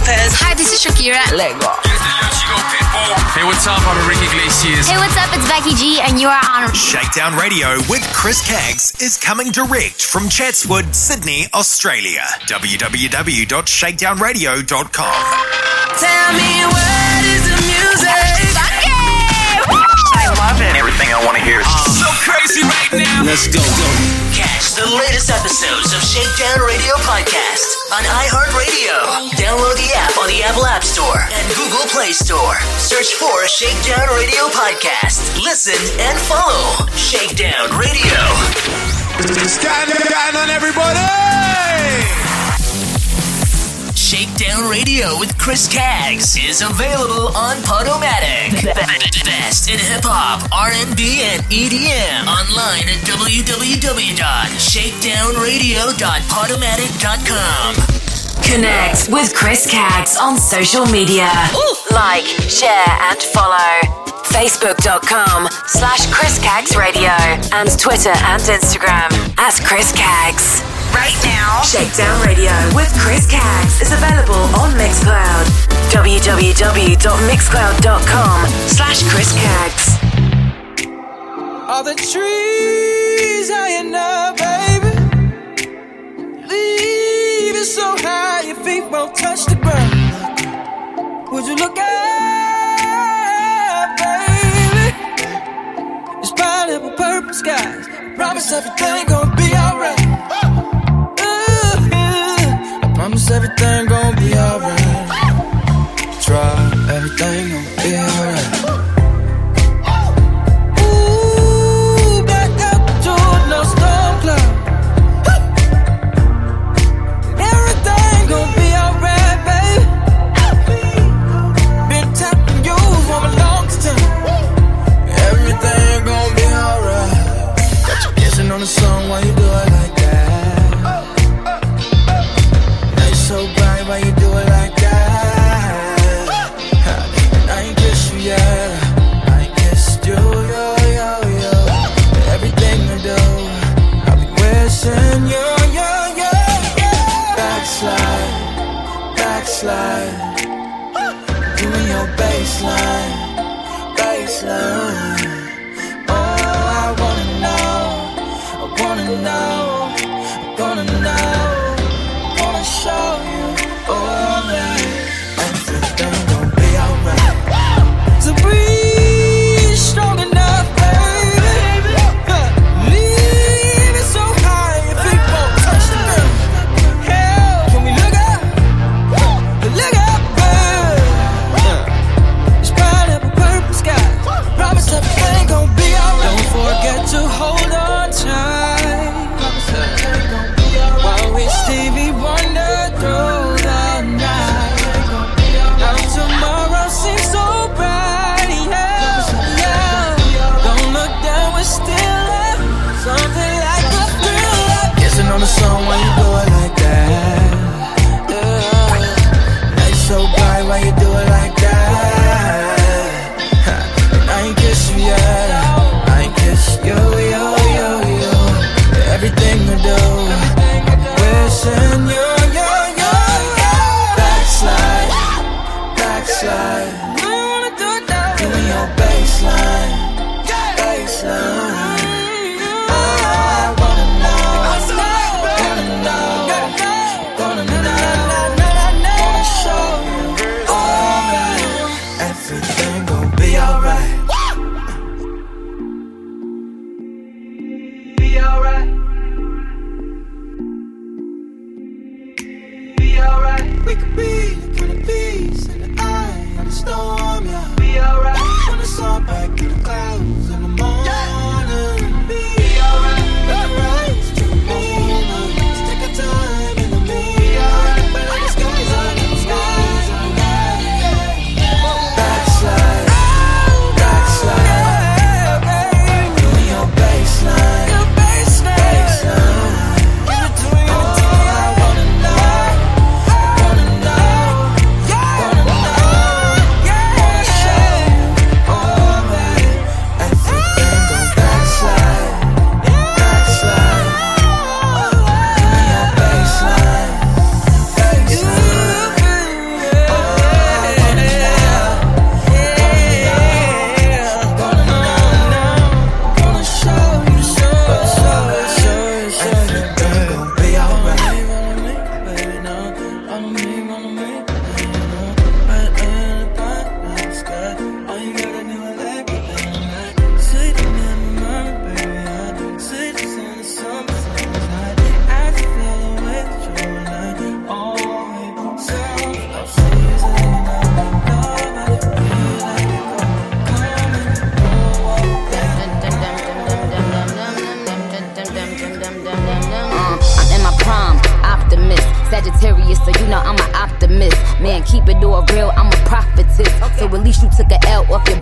Lopez. Hi, this is Shakira. Lego. Hey, what's up? I'm Enrique Iglesias. Hey, what's up? It's Becky G, and you are on Shakedown Radio with Chris Caggs is coming direct from Chatswood, Sydney, Australia. www.shakedownradio.com. Tell me what I. Everything I want to hear is So crazy right now. Let's go, go. Catch the latest episodes of Shakedown Radio Podcast on iHeartRadio. Download the app on the Apple App Store and Google Play Store. Search for Shakedown Radio Podcast. Listen and follow Shakedown Radio. Stand on everybody. Shakedown Radio with Chris Caggs is available on Podomatic. Best in hip hop, R&B, and EDM. Online at www.shakedownradio.podomatic.com. Connect with Chris Caggs on social media. Like, share, and follow. Facebook.com slash Chris Caggs Radio and Twitter and Instagram at Chris Caggs. Right now. Shakedown Radio with Chris Caggs is available on Mixcloud. www.mixcloud.com slash Chris Caggs. All the trees high enough, baby. Leave it so high your feet won't touch the ground. Would you look up, baby? It's pineapple purple skies. Promise everything gonna be alright. Promise everything gonna be alright. Try everything gonna be alright.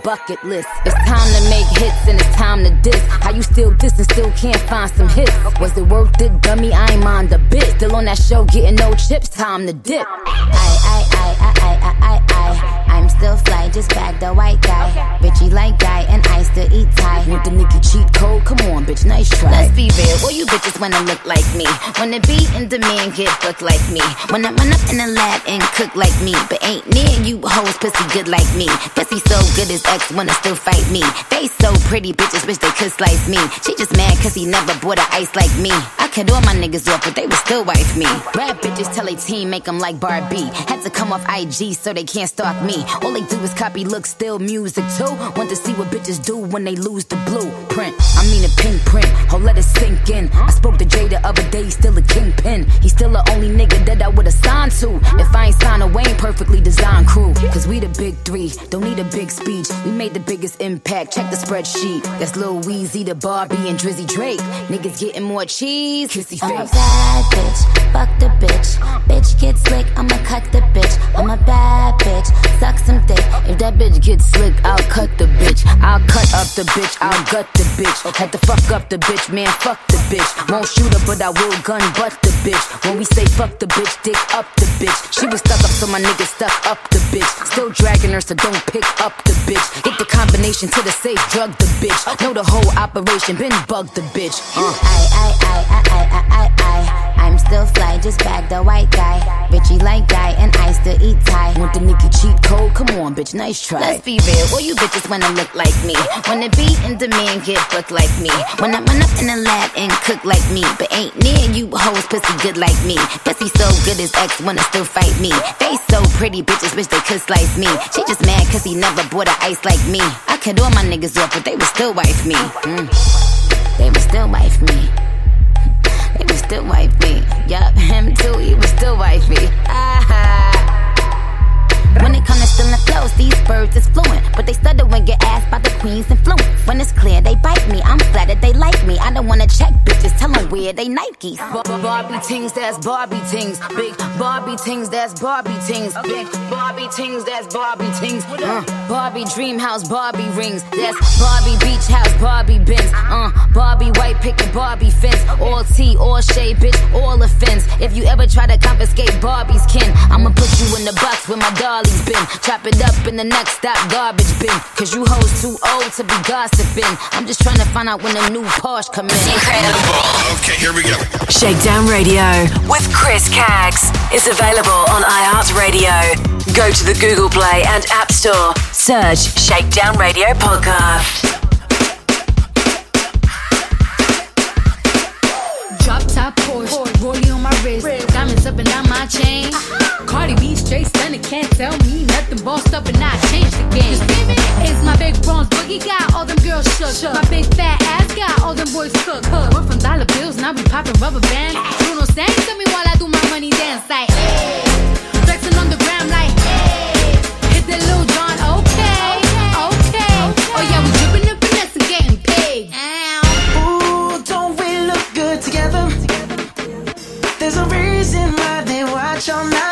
Bucket list. It's time to make hits and it's time to diss. How you still diss and still can't find some hits? Was it worth it, dummy? I ain't mind a bit. Still on that show, getting no chips, time to dip. Still fly, just bag the white guy. Bitchy like guy, and I still eat Thai. Want the Nicki cheat code? Come on, bitch, nice try. Let's be real, all you bitches wanna look like me. Wanna be in demand, get booked like me. Wanna run up in the lab and cook like me. But ain't near you hoes pussy good like me. Pussy so good his ex wanna still fight me. Face so pretty, bitches wish they could slice me. She just mad cause he never bought a ice like me. I cut all my niggas off, but they would still wife me. Rap bitches tell a team, make them like Barbie. Had to come off IG so they can't stalk me. All they do is copy, look, still music too. Want to see what bitches do when they lose the blueprint. I mean a pink print, oh let it sink in. I spoke to Jay the other day, he's still a kingpin. He's still the only nigga that I would've signed to. If I ain't signed a Wayne perfectly designed crew. Cause we the big three, don't need a big speech. We made the biggest impact, check the spreadsheet. That's Lil Weezy, the Barbie, and Drizzy Drake. Niggas getting more cheese, kissy face. I'm a bad bitch, fuck the bitch. Bitch get slick, I'ma cut the bitch. I'm a bad bitch, suck some dick. If that bitch gets slick, I'll cut the bitch. I'll cut up the bitch, I'll gut the bitch. Had to fuck up the bitch, man, fuck the bitch. Won't shoot her, but I will gun butt the bitch. When we say fuck the bitch, dick up the bitch. She was stuck up, so my nigga stuck up the bitch. Still dragging her, so don't pick up the bitch. Get the combination to the safe, drug the bitch. Know the whole operation, been bug the bitch. Uh. I, I, I, I, I, I, I, I. I'm still fly, just bag the white guy. Bitchy like guy, and I bitch, nice try. Let's be real, all you bitches wanna look like me. Wanna be in demand, get booked like me. Wanna run up in the lab and cook like me. But ain't near you hoes pussy good like me. Pussy so good his ex wanna still fight me. Face so pretty, bitches wish they could slice me. She just mad cause he never bought a ice like me. I cut all my niggas off, but they would still wife me. Mm. They would still wife me. They would still wife me. Yup, him too, he would still wife me. Ah. When it comes to stealing flows, these birds is fluent. But they stutter when get asked by the queen's influence. When it's clear they bite me, I'm flattered they like me. I don't wanna check bitches, tell them where they Nikes. Bar- bar- Barbie tings, that's Barbie tings. Big Barbie tings, that's Barbie tings. Big Barbie tings, that's Barbie tings. Uh, Barbie dream house, Barbie rings. That's Barbie beach house, Barbie Benz. Uh, Barbie white picket, Barbie fence. All tea, all shade, bitch, all offense. If you ever try to confiscate Barbie's kin, I'ma put you in the box where my dolly's been. Chop it up in the next stop, garbage bin. Cause you hoes too old to be gossiping. I'm just trying to find out when the new Porsche come in. Okay, here we go. Shakedown Radio with Chris Caggs is available on iHeartRadio. Go to the Google Play and App Store. Search Shakedown Radio Podcast. Drop top Porsche, rollie on my wrist, diamonds up and down my chain. Cardi B straight stunning, can't tell me nothing. Bossed up and I changed the game. It's my big bronze boogie got all them girls shook. My big fat ass got all them boys cooked. Went from dollar bills, now we popping rubber bands. Bruno sang to me while I do my money dance like. Hey. Watch all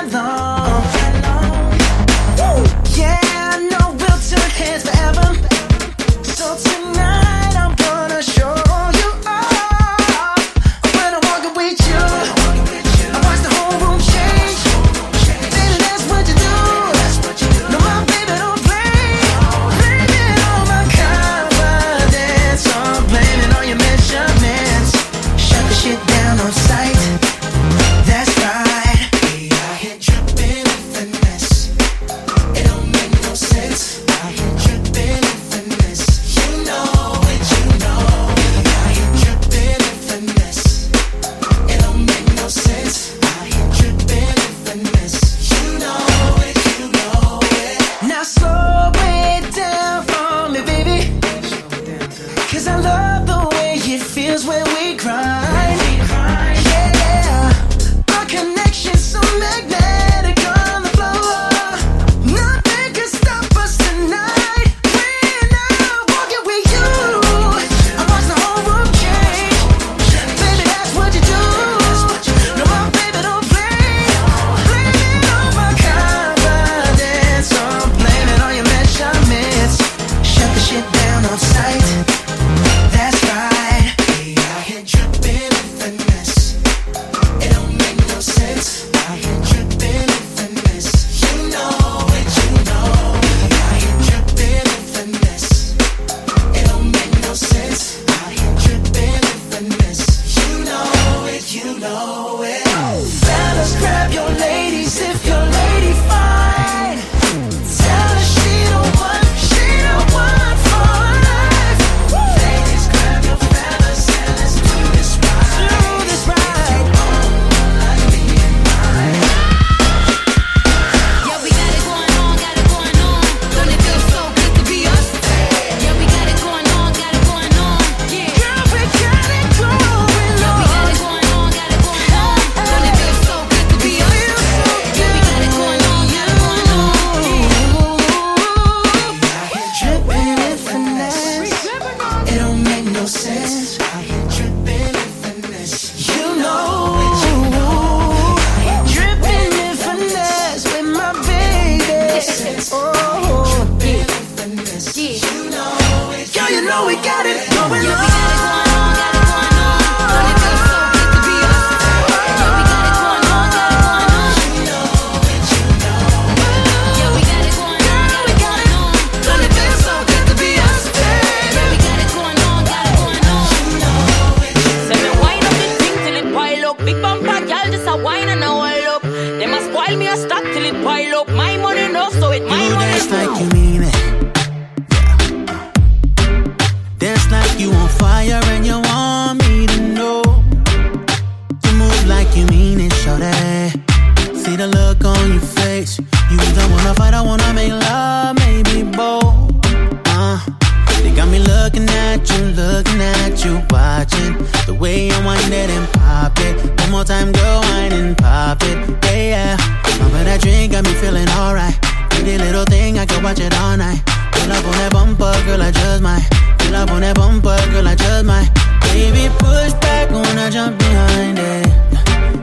jump behind it.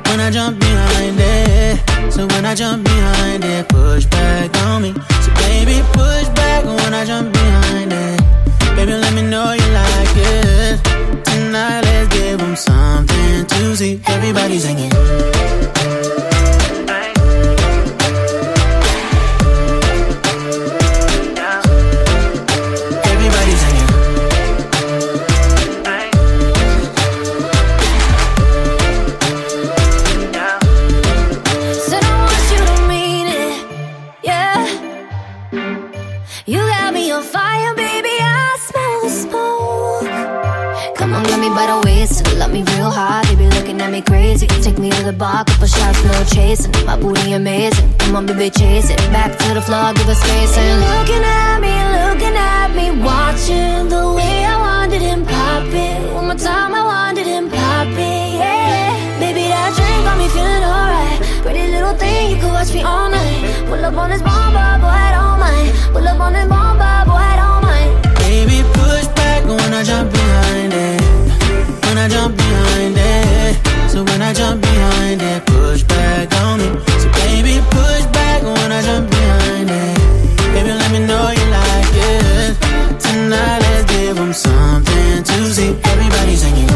When I jump behind it. So when I jump behind it, push back on me. So baby, push back when I jump Chase it. Back to the floor, give us space. And looking at me, looking at me, watching the way I wanted him pop it. One more time, I wanted him pop it, yeah. Baby, that drink got me feeling alright. Pretty little thing, you could watch me all night. Pull up on this bomber, boy, I don't mind. Pull up on this bomber, boy, I don't mind. Baby, push back when I jump behind it. When I jump behind it. So when I jump behind it, I behind it. Baby, let me know you like it. Tonight, let's give 'em something to see. Everybody singing.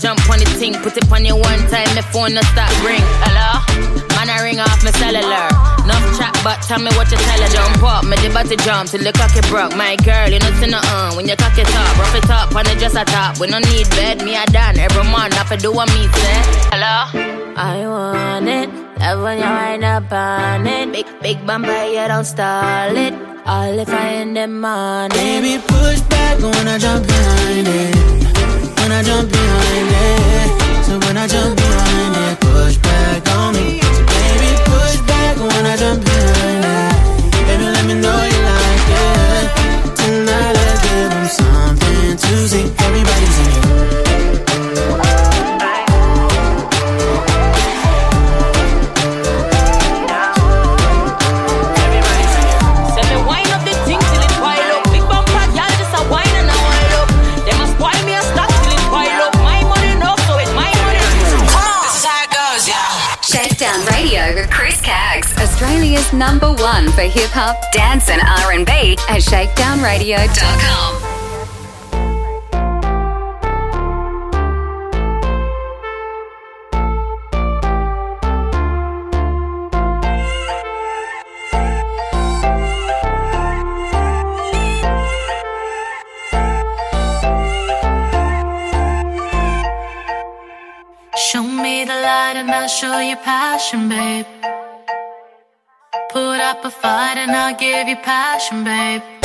Jump on the thing. Put it on you one time, my phone no stop cellular. Enough chat, but tell me what you tell her. Jump up, me the body jump till the cocky broke. My girl, you know see no uh. When you cock it up, rough it up, on it just a top. We no need bed, me a done. Every month, I fi do what me say. Hello? I want it. Love when you wind up on it. Big, big bumper, you don't stall it. All if I in the morning. Baby, push back when I jump behind it. When I jump behind it. So when I jump behind it, push back on me. Baby, when I jump it. Baby, let me know you like it. Tonight, let's give something to see. Everybody singing. Number one for hip hop, dance, and R&B at shakedownradio.com. Show me the light and I'll show you passion, babe. Up a fight and I'll give you passion, babe.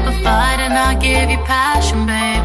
Up a fight and I'll give you passion, babe.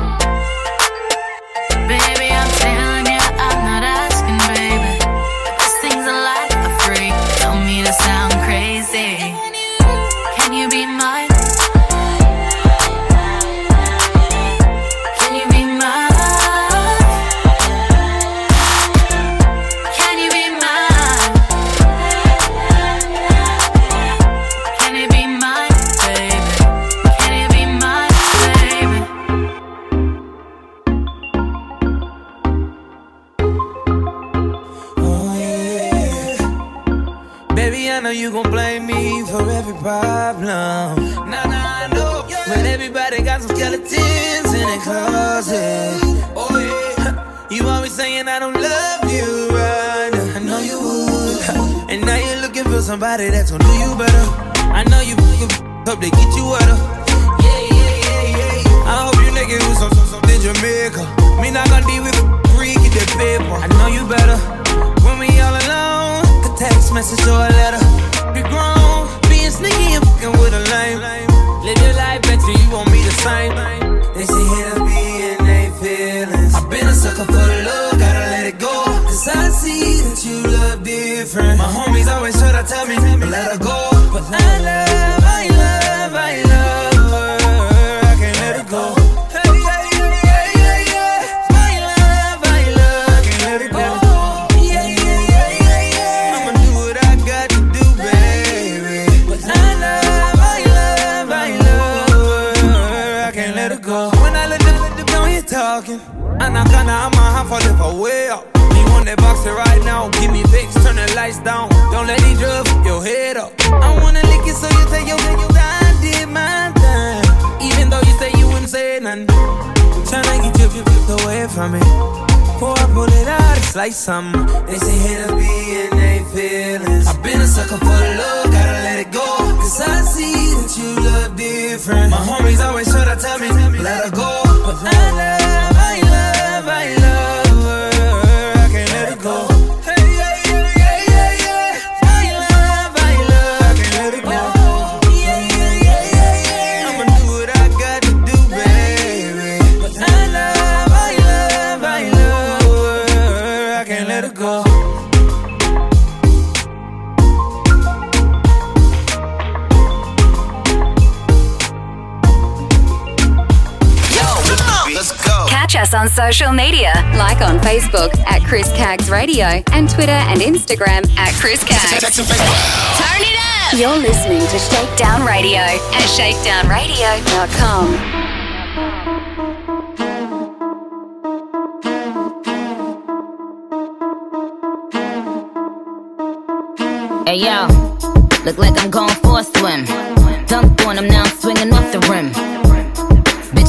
Somebody that's gonna do you better. I know you hope they get you wetter. Yeah, yeah, yeah, yeah. I hope you niggas with some, some, something Jamaica. Me not gonna deal with freak in that paper. I know you better. When we all alone, a text message or a letter. Be grown, being sneaky and fucking with a lame. Live your life, bet you won't be the same. They say hit me and they feelings. I've been a sucker for the love, gotta let it go. Cause I see that you love different. My homies always boxer? Give me Vicks, turn the lights down. Don't let these drugs fuck your head up. I wanna lick it so you take your your time, did my thing. Even though you say you wouldn't say nothing. Tryna get you, you away from me. Before I pull it out, it's like something. They say hit a B and they feelings. I've been a sucker for love, gotta let it go. Cause I see that you look different. My homies always try to tell me, let her go. But I love, on social media, like on Facebook at Chris Caggs Radio and Twitter and Instagram at Chris Caggs. Turn it up! You're listening to Shakedown Radio at shakedownradio.com. Hey yo, look like I'm going for a swim. Dunked on him, now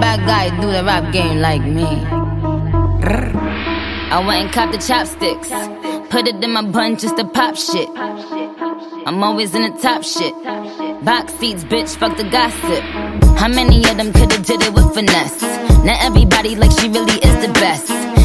bad guy do the rap game like me. I went and copped the chopsticks. Put it in my bun just to pop shit. I'm always in the top shit. Box seats, bitch, fuck the gossip. How many of them could've did it with finesse? Now everybody like she really is the best.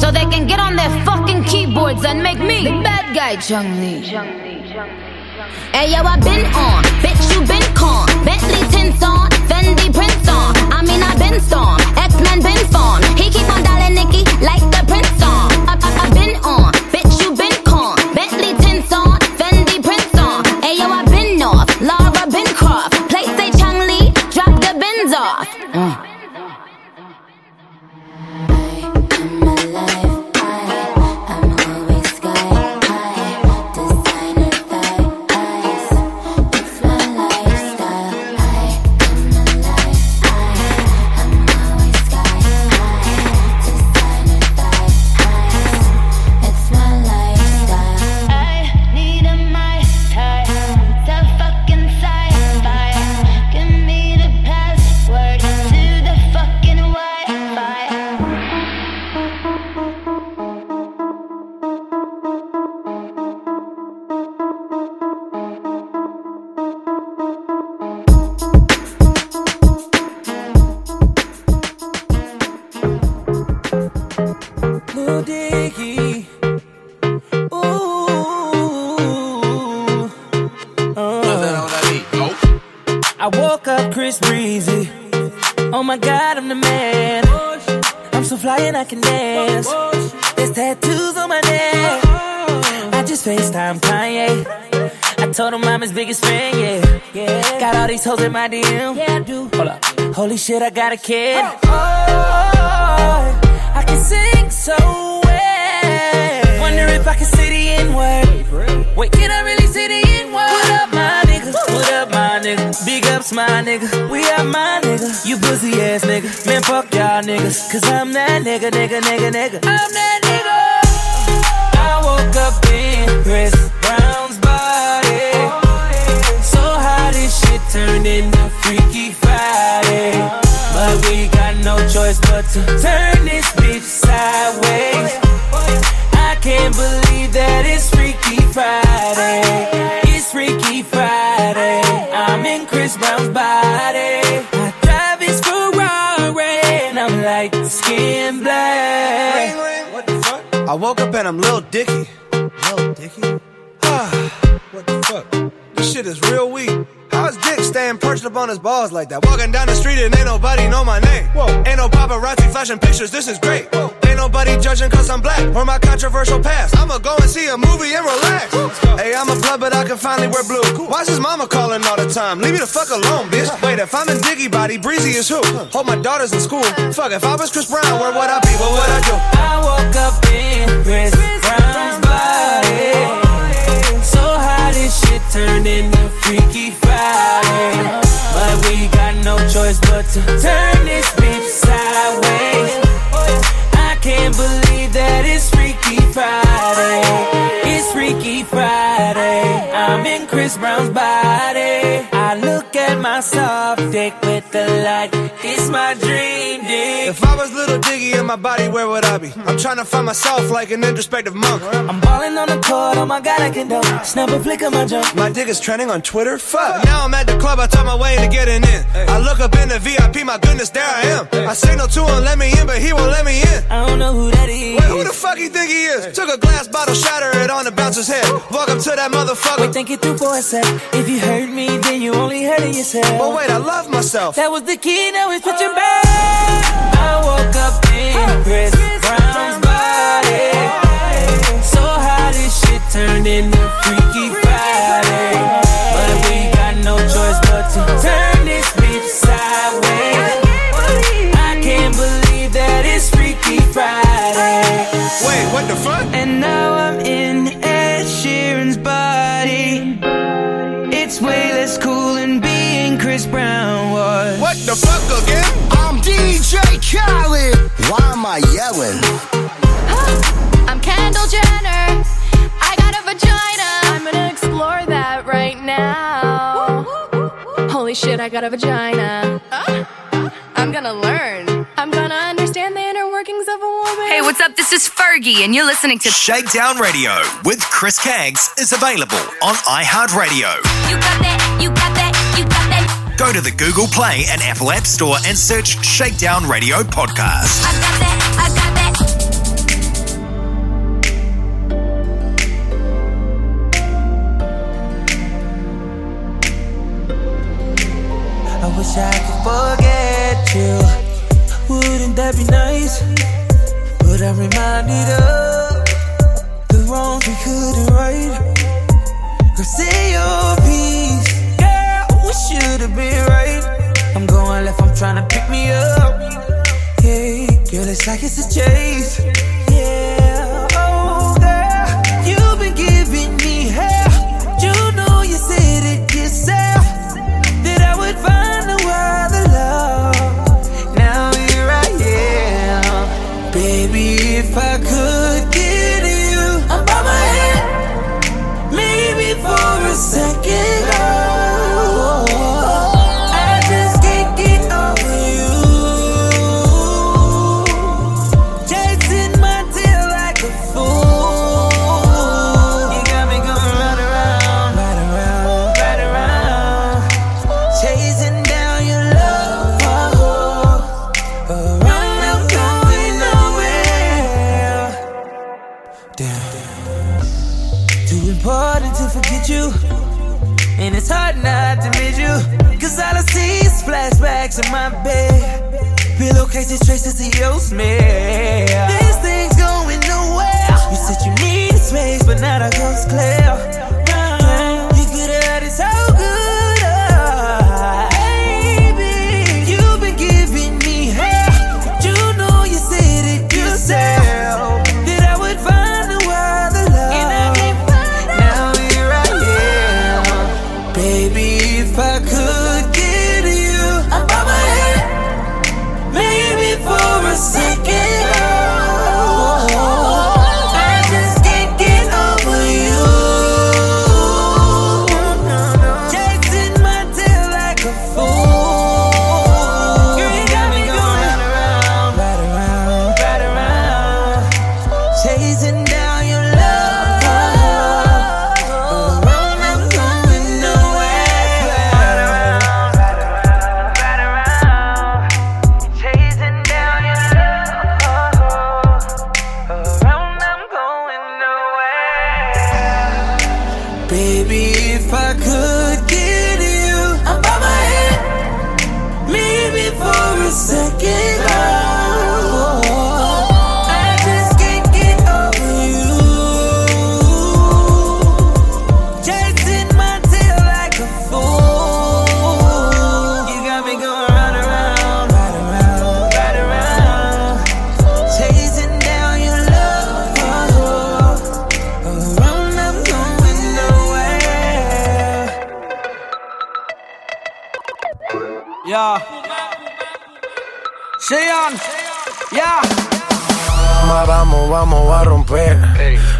So they can get on their fucking keyboards and make me the bad guy, Chun-Li. Hey yo, I been on, bitch you been con. Bentley tints on, Fendi prints on. I mean I been storm, X Men been formed. He keep on dialing Nicki like shit, I got a kid. Oh, oh I can sing so well. Wonder if I can say the N word. Wait, can I really say the N word? What up, my nigga? What up, my nigga? Big ups, my nigga. We are my nigga. You pussy ass nigga. Man, fuck y'all niggas. Cause I'm that nigga, nigga, nigga, nigga. I'm that I'm Lil Dicky. Lil Dicky? what the fuck? This shit is real weak. How is Dick staying perched up on his balls like that? Walking down the street and ain't nobody know my name. Whoa. Ain't no paparazzi flashing pictures, this is great. Whoa. Ain't nobody judging cause I'm black or my controversial past. I'ma go and see a movie and relax. Hey, I'm a blood, but I can finally wear blue. Why's his mama calling all the time? Leave me the fuck alone, bitch. Wait, if I'm in Dicky body, Breezy is who? Hope my daughter's in school. Fuck, if I was Chris Brown, where would I be? What would I do? I woke up in Chris Brown's body. So how this shit turned into Freaky Friday. But we got no choice but to turn this bitch sideways. Can't believe that it's Freaky Friday. It's Freaky Friday. I'm in Chris Brown's body. Soft dick with the light. It's my dream dick. If I was little Dicky in my body, where would I be? I'm trying to find myself like an introspective monk. I'm balling on the court, oh my god, I can dunk. Snap a flick of my jump. My dick is trending on Twitter. Fuck. Now I'm at the club, I talk my way into getting in. I look up in the VIP, my goodness, there I am. I signal to him, let me in, but he won't let me in. I don't know who that is. Wait, who the fuck you think he is? Took a glass bottle, shatter it on the bouncer's head. Welcome to that motherfucker. Wait, think it through for a sec. If you hurt me, then you only hurting yourself. But wait, I love myself. That was the key, now it's switching back. I woke up in Chris Brown's body. So how this shit turned into Freaky Friday. But we got no choice but to turn this bitch sideways. I can't believe that it's Freaky Friday. Wait, what the fuck? And now I'm in Ed Sheeran's body. It's way less cool the fuck again? I'm DJ Khaled. Why am I yelling? I'm Kendall Jenner. I got a vagina. I'm gonna explore that right now. Holy shit, I got a vagina. I'm gonna learn. I'm gonna understand the inner workings of a woman. Hey, what's up? This is Fergie, and you're listening to Shakedown Radio with Chris Caggs is available on iHeartRadio. You got that, you got that, you got that. Go to the Google Play and Apple App Store and search Shakedown Radio Podcast. I got that, I got that. I wish I could forget you. Wouldn't that be nice? But I'm reminded of the wrongs we couldn't right. Girl, say your piece. Girl, we should have been right. I'm going left, I'm trying to pick me up. Yeah, girl, it's like it's a chase. Flashbacks in my bed. Pillowcases, traces of your smell. This thing's going nowhere. You said you need space, but now the coast clear.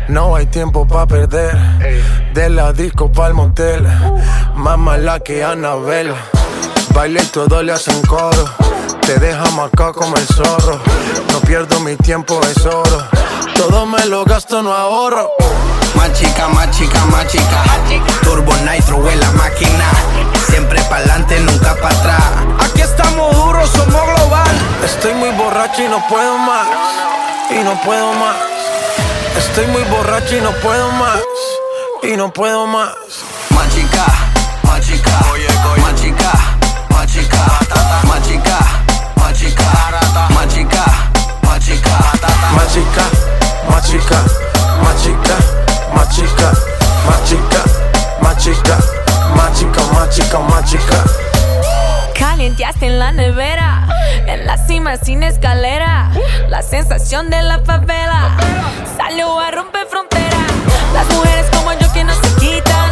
No hay tiempo para perder. De la disco pa'l motel. Más mala que Anabel. Baile y todo le hacen coro. te deja marcado como el zorro. No pierdo mi tiempo, es oro. Todo me lo gasto, no ahorro. Más chica, más chica, más chica. Turbo Nitro en la máquina. Siempre pa'lante, nunca para atrás. Aquí estamos duros, somos global. Estoy muy borracho y no puedo más. Y no puedo más. Estoy muy borracho y no puedo más. Y no puedo más. Machica, machica, oye, oye. machica, machica, machica, machica, machica, machica, machica, machica, machica, machica, machica, machica, machica, machica, machica. Calienteaste en la nevera, en la cima sin escalera. La sensación de la favela salió a romper frontera. Las mujeres como yo que no se quitan,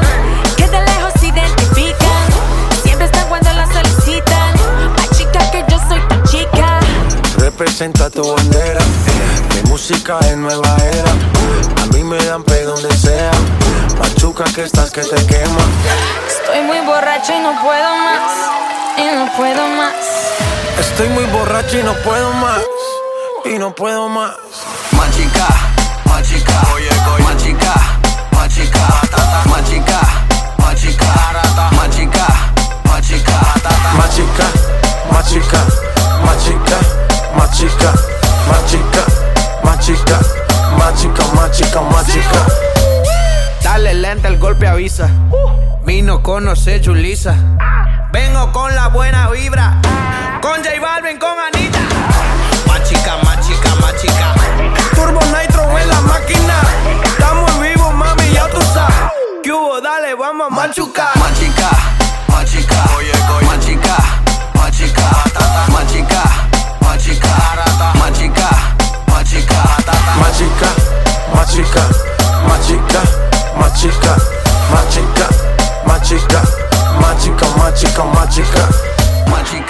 que de lejos se identifican. Siempre están cuando las solicitan. Más chica que yo soy tu chica. Representa tu bandera. Mi música es nueva era. A mí me dan pe donde sea. Machuca que estás que te quema. Estoy muy borracho y no puedo más no puedo más. Estoy muy borracho y no puedo más. Y no puedo más. Machica, machica, oye, oye. machica, machica, machica, machica, machica, machica, machica, machica, machica, machica, machica, machica, machica, machica, machica. Dale lenta el golpe avisa. Vino conoce Julisa. Vengo con la buena vibra. Con J Balvin, con Anita. Más chica, más chica, más chica. Turbo Nitro en la máquina. Estamos en vivo, mami, ya tú sabes. ¿Qué hubo? Dale, vamos a machucar. Más chica, más chica. Más chica, más chica. Más chica, más chica. Más chica, más chica. Más chica, más chica, más chica, más chica, más chica, más chica, más Magica, magica, magica.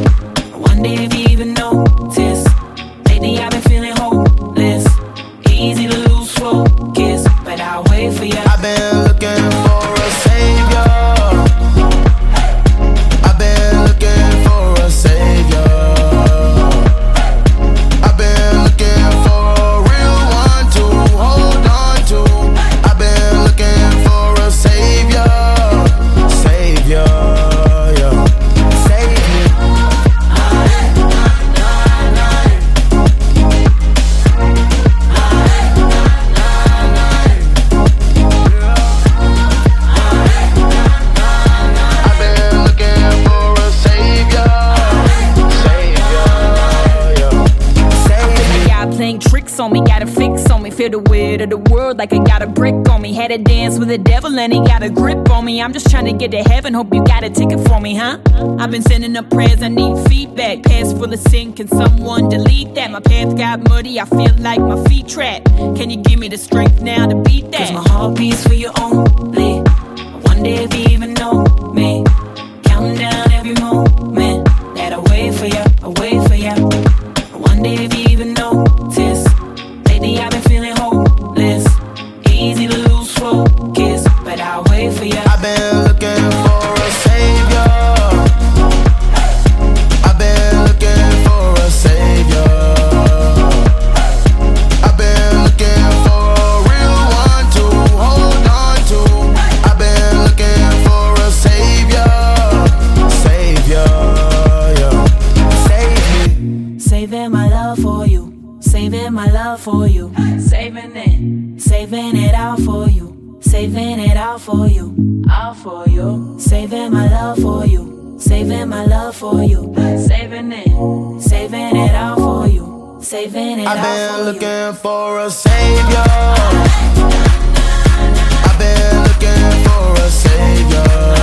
Get to heaven, hope you got a ticket for me, huh? I've been sending up prayers, I need feedback. Past full of sin, can someone delete that? My path got muddy, I feel like my feet trapped. Can you give me the strength now to beat that? Cause my heart beats for you only. all for you, all for you. Saving my love for you, saving my love for you. Saving it, saving it all for you, saving it I've all for you. I've been looking for a savior. I've been looking for a savior.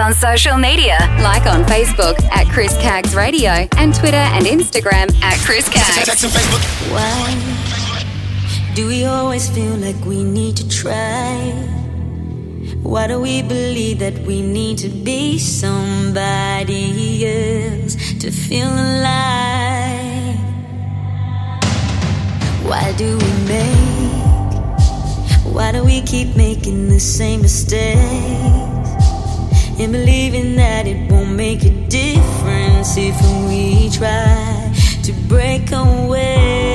on social media, like on Facebook at Chris Caggs Radio and Twitter and Instagram at Chris Caggs. Why do we always feel like we need to try? Why do we believe that we need to be somebody else to feel alive? Why do we make? Why do we keep making the same mistake? and believing that it won't make a difference if we try to break away.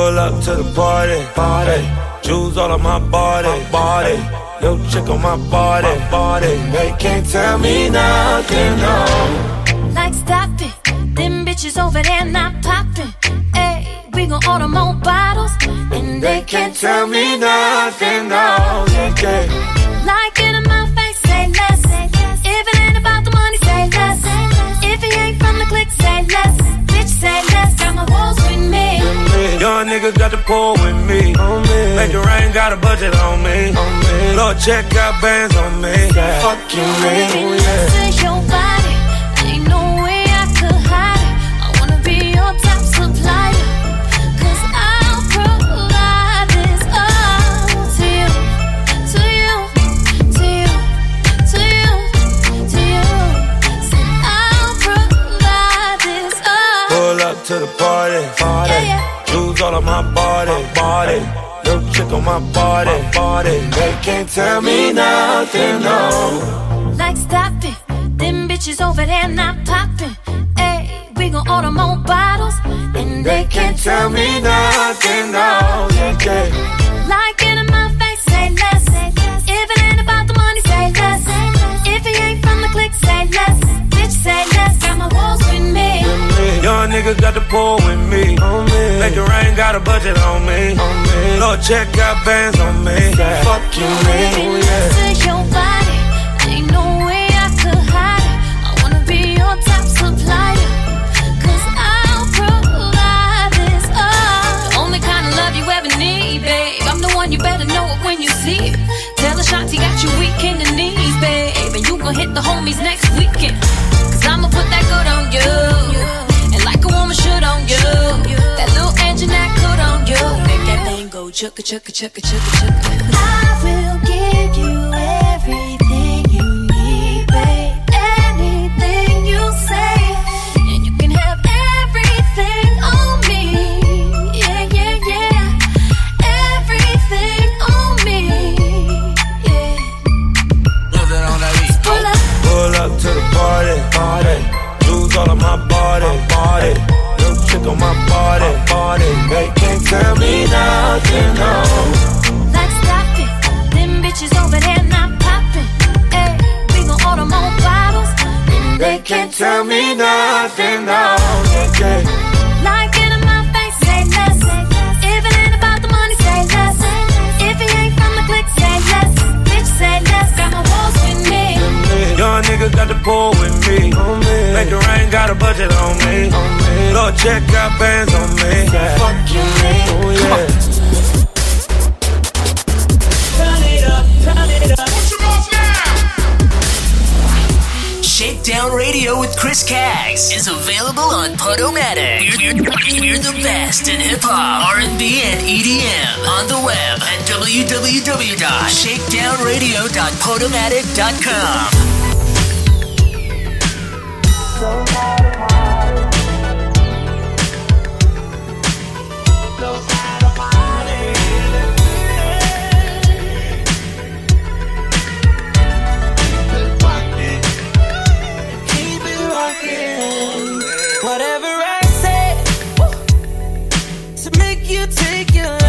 Pull up to the party, party. Jewels all on my body, body. Yo, chick on my body, body. They can't tell me nothing, no. Like stop it, them bitches over there not popping. Hey, we gon' order more bottles, and they can't Tell me nothing, no. Yeah, yeah. Like it in my face, say less. If it ain't about the money, say less. If he ain't from the clique, say less. Bitch, say less. Got my walls with me. Young niggas got the pull with me. On me. Make it rain, got a budget on me. On me. Lord, check out bands on me. Fuck you, man. Oh, yeah. To the party, party. Yeah, yeah. Jewels all on my body, body. Yo, chick on my body, body. They can't tell me nothing, no. Like stop it, them bitches over there not popping. Hey, we gon' order more bottles, and they can't Tell me nothing, no. Yeah, yeah. Young niggas got the pull with me. On me. Make it rain, got a budget on me. On me. Lord, check out bands on me. Fuck you, man. Oh, yeah. Say your body, ain't no way I could hide it. I wanna be your top supplier. 'Cause I'll provide this all. The only kind of love you ever need, babe. I'm the one you better know it when you see it. Tell the shots he got you weak in the knees, babe. And you gon' hit the homies next weekend. Chugga chugga chugga chugga chugga. I will give tell me nothing, no. Like stopping, them bitches over there not popping. Hey, we gon' order more bottles. They can't tell me nothing, no. Yeah. Still got the with me. Make the rain, got a budget on me. Lord, check out bands on me. Fuck you. Oh, yeah. Shakedown Radio with Chris Caggs is available on Podomatic. We're you're, you're the best in hip hop, R&B, and EDM on the web at www.shakedownradio.podomatic.com. you take your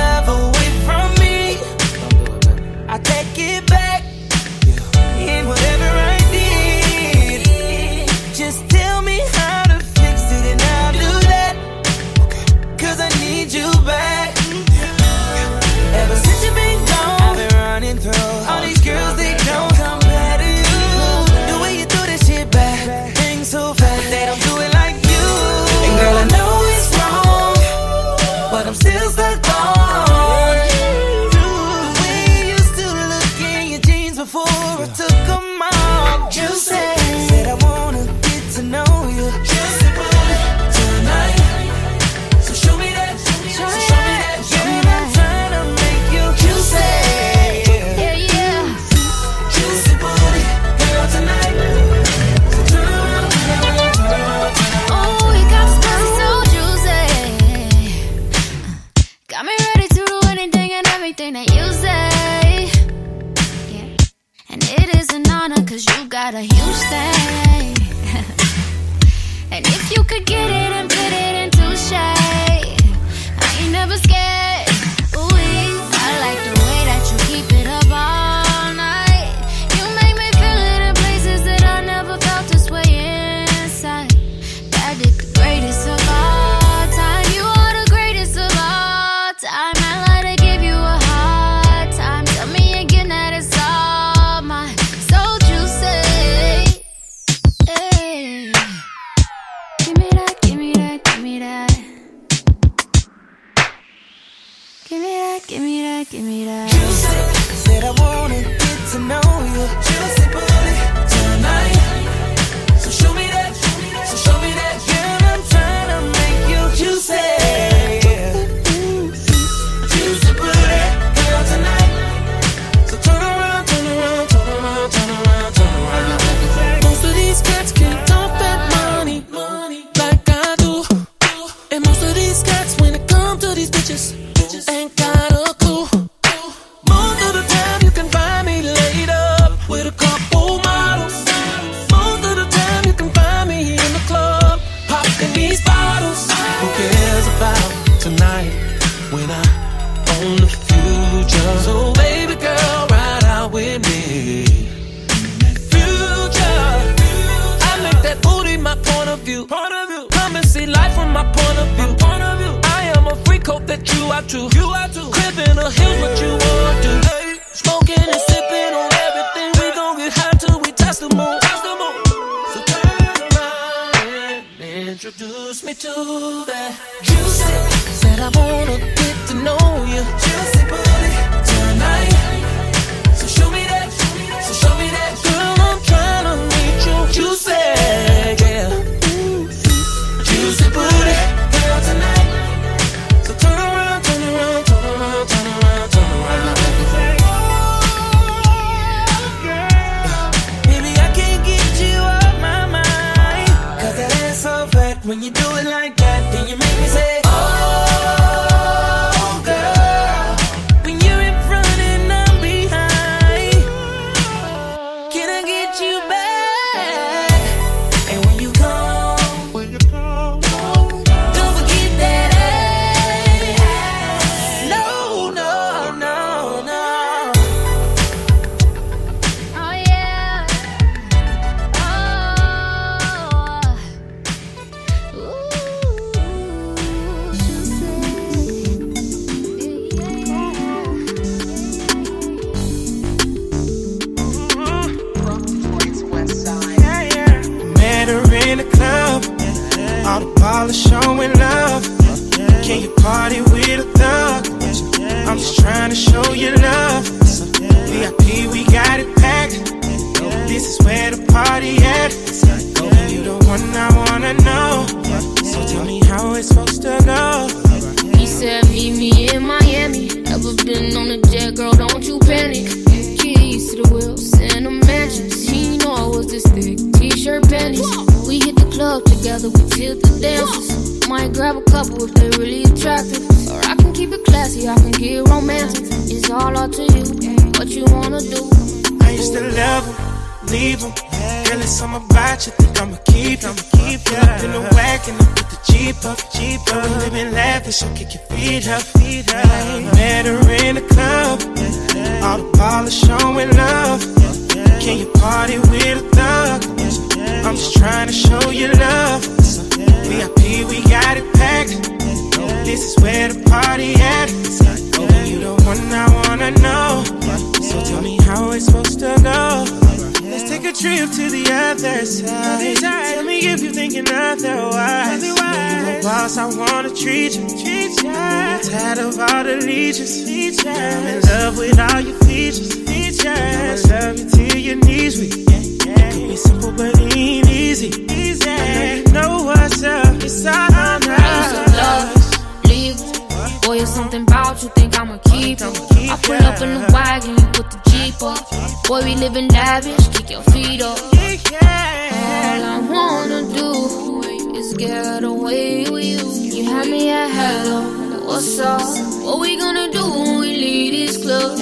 Boy, we living lavish, kick your feet up. All I wanna do is get away with you. You had me at hello, what's up? What we gonna do when we leave this club?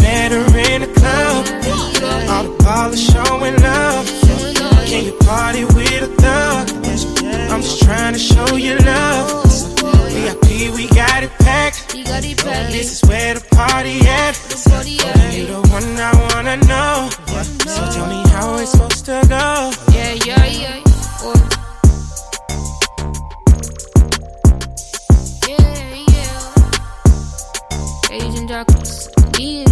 Met her in the club. All the ballers showing love. Can you party with a thug? I'm just trying to show you love. VIP, we got it packed. This is where the party at. You the one I wanna know. So tell me how it's supposed to go. Yeah, yeah, yeah. Yeah, yeah. Asian darkness, yeah.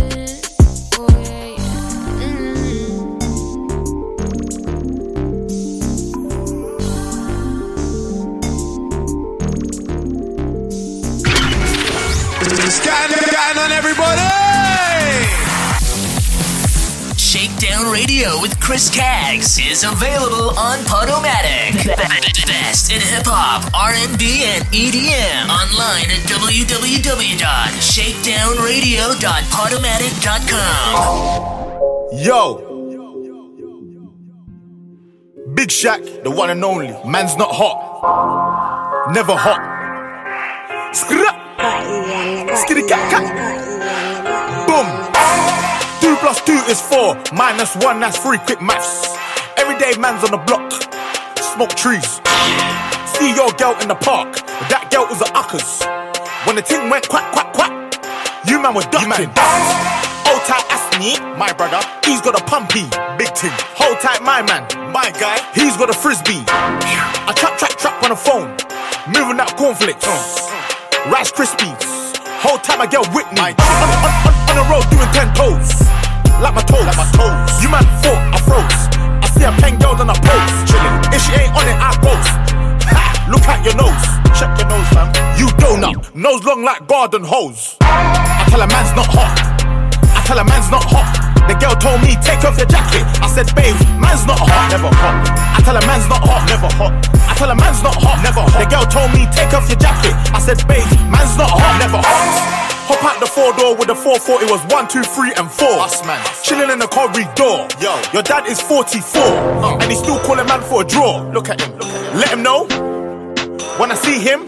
Shakedown Radio with Chris Caggs is available on Podomatic. Best in hip hop, R&B, and EDM. Online at www.shakedownradio.podomatic.com. Yo. Big Shaq, the one and only. Man's not hot. Never hot. Skra. Skitty cat cat. Boom. Two plus is four. Minus one, that's three. Quick maths. Everyday man's on the block. Smoke trees. See your girl in the park. But that girl was a uckers. When the ting went quack, quack, quack. You man were ducking. Hold tight, Asni, my brother. He's got a pumpy, big ting. Hold tight, my man, my guy. He's got a frisbee. I trap, trap, trap on the phone. Moving that cornflakes. Rice Krispies. Whole time I get Whitney. On, on, on, on the road doing ten toes. Like my toes. Like my toes. You man thought I froze. I see a pen girl on a pose. Chilling. If she ain't on it, I post. Ha! Look at your nose. Check your nose, fam. You donut. Nose long like garden hose. I tell a man's not hot. I tell a man's not hot. The girl told me, take off your jacket. I said, babe, man's not hot. Never hot. I tell a man's not hot. Never hot. I tell a man's not hot. Never hot. The girl told me, take off your jacket. I said, babe, man's not hot. Never hot. Hop out the four door with the 440 was one, two, three, and four. Us man. Chilling in the corridor. Yo. Your dad is 44. And he's still calling man for a draw. Look at him. Look at him. Let him know. When I see him,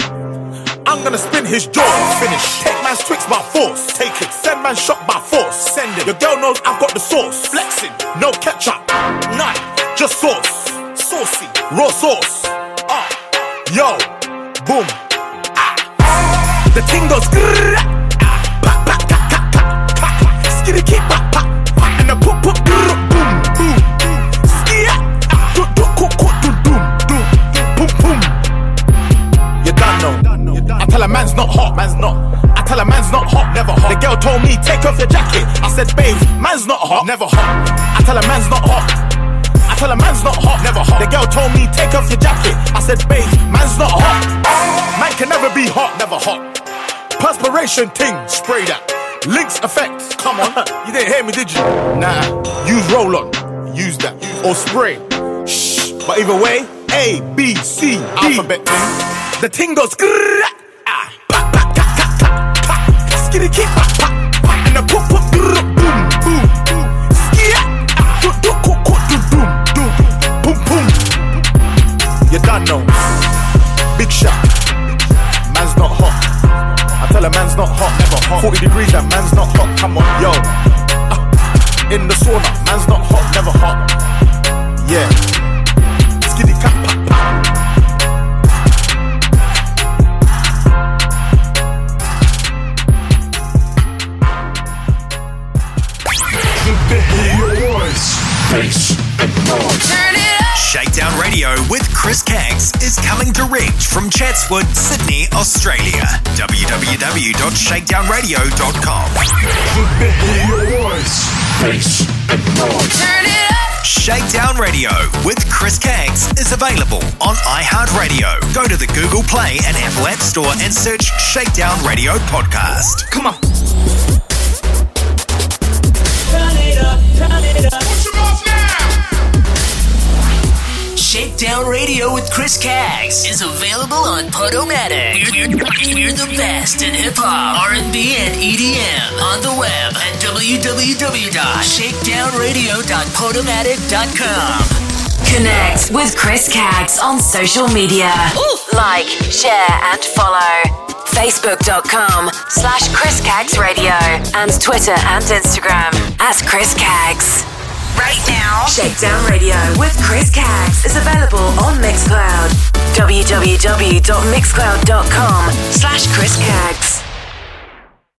I'm gonna spin his jaw. Finish. Take man's twix by force. Take it. Send man shot by force. Send it. Your girl knows I've got the sauce. Flexing. No ketchup. None. Just sauce. Saucy. Raw sauce. Ah. Yo. Boom. Ah. The thing goes. grrrr. Pa, pa, ka, ka, ka, ka. Skitty keep pa, pa, pa. And the put, put, grrrr, boom, boom, boom. Skia. Do, do, cook, cook, do, doom, doom. Boom, boom. You done know. I tell a man's not hot, man's not. I tell a man's not hot, never hot. The girl told me, take off your jacket. I said, babe, man's not hot, never hot. I tell a man's not hot. Tell a man's not hot, never hot. The girl told me, take off your jacket. I said, babe, man's not hot. Man can never be hot, never hot. Perspiration ting, spray that. Lynx effect, come on. you didn't hear me, did you? Nah, use roll on, use that. Or spray. Shh. But either way, A, B, C, D. Alphabet ting. The ting goes ah, pa, pa, ka, ka, ka, ka. Skitty keep Tell a man's not hot, never hot. 40 degrees, that man's not hot. Come on, yo. Ah, in the sauna, man's not hot, never hot. Yeah. Chris Caggs is coming direct from Chatswood, Sydney, Australia. www.shakedownradio.com. Turn it up. Shakedown Radio with Chris Caggs is available on iHeartRadio. Go to the Google Play and Apple App Store and search Shakedown Radio Podcast. Come on. Shakedown Radio with Chris Caggs is available on Podomatic. We're, we're the best in hip hop, R&B, and EDM on the web at www.shakedownradio.podomatic.com. Connect with Chris Caggs on social media. Like, share, and follow. Facebook.com slash Chris Caggs Radio and Twitter and Instagram at Chris Caggs. Right now, Shakedown Radio with Chris Caggs is available on Mixcloud. www.mixcloud.com slash Chris Caggs.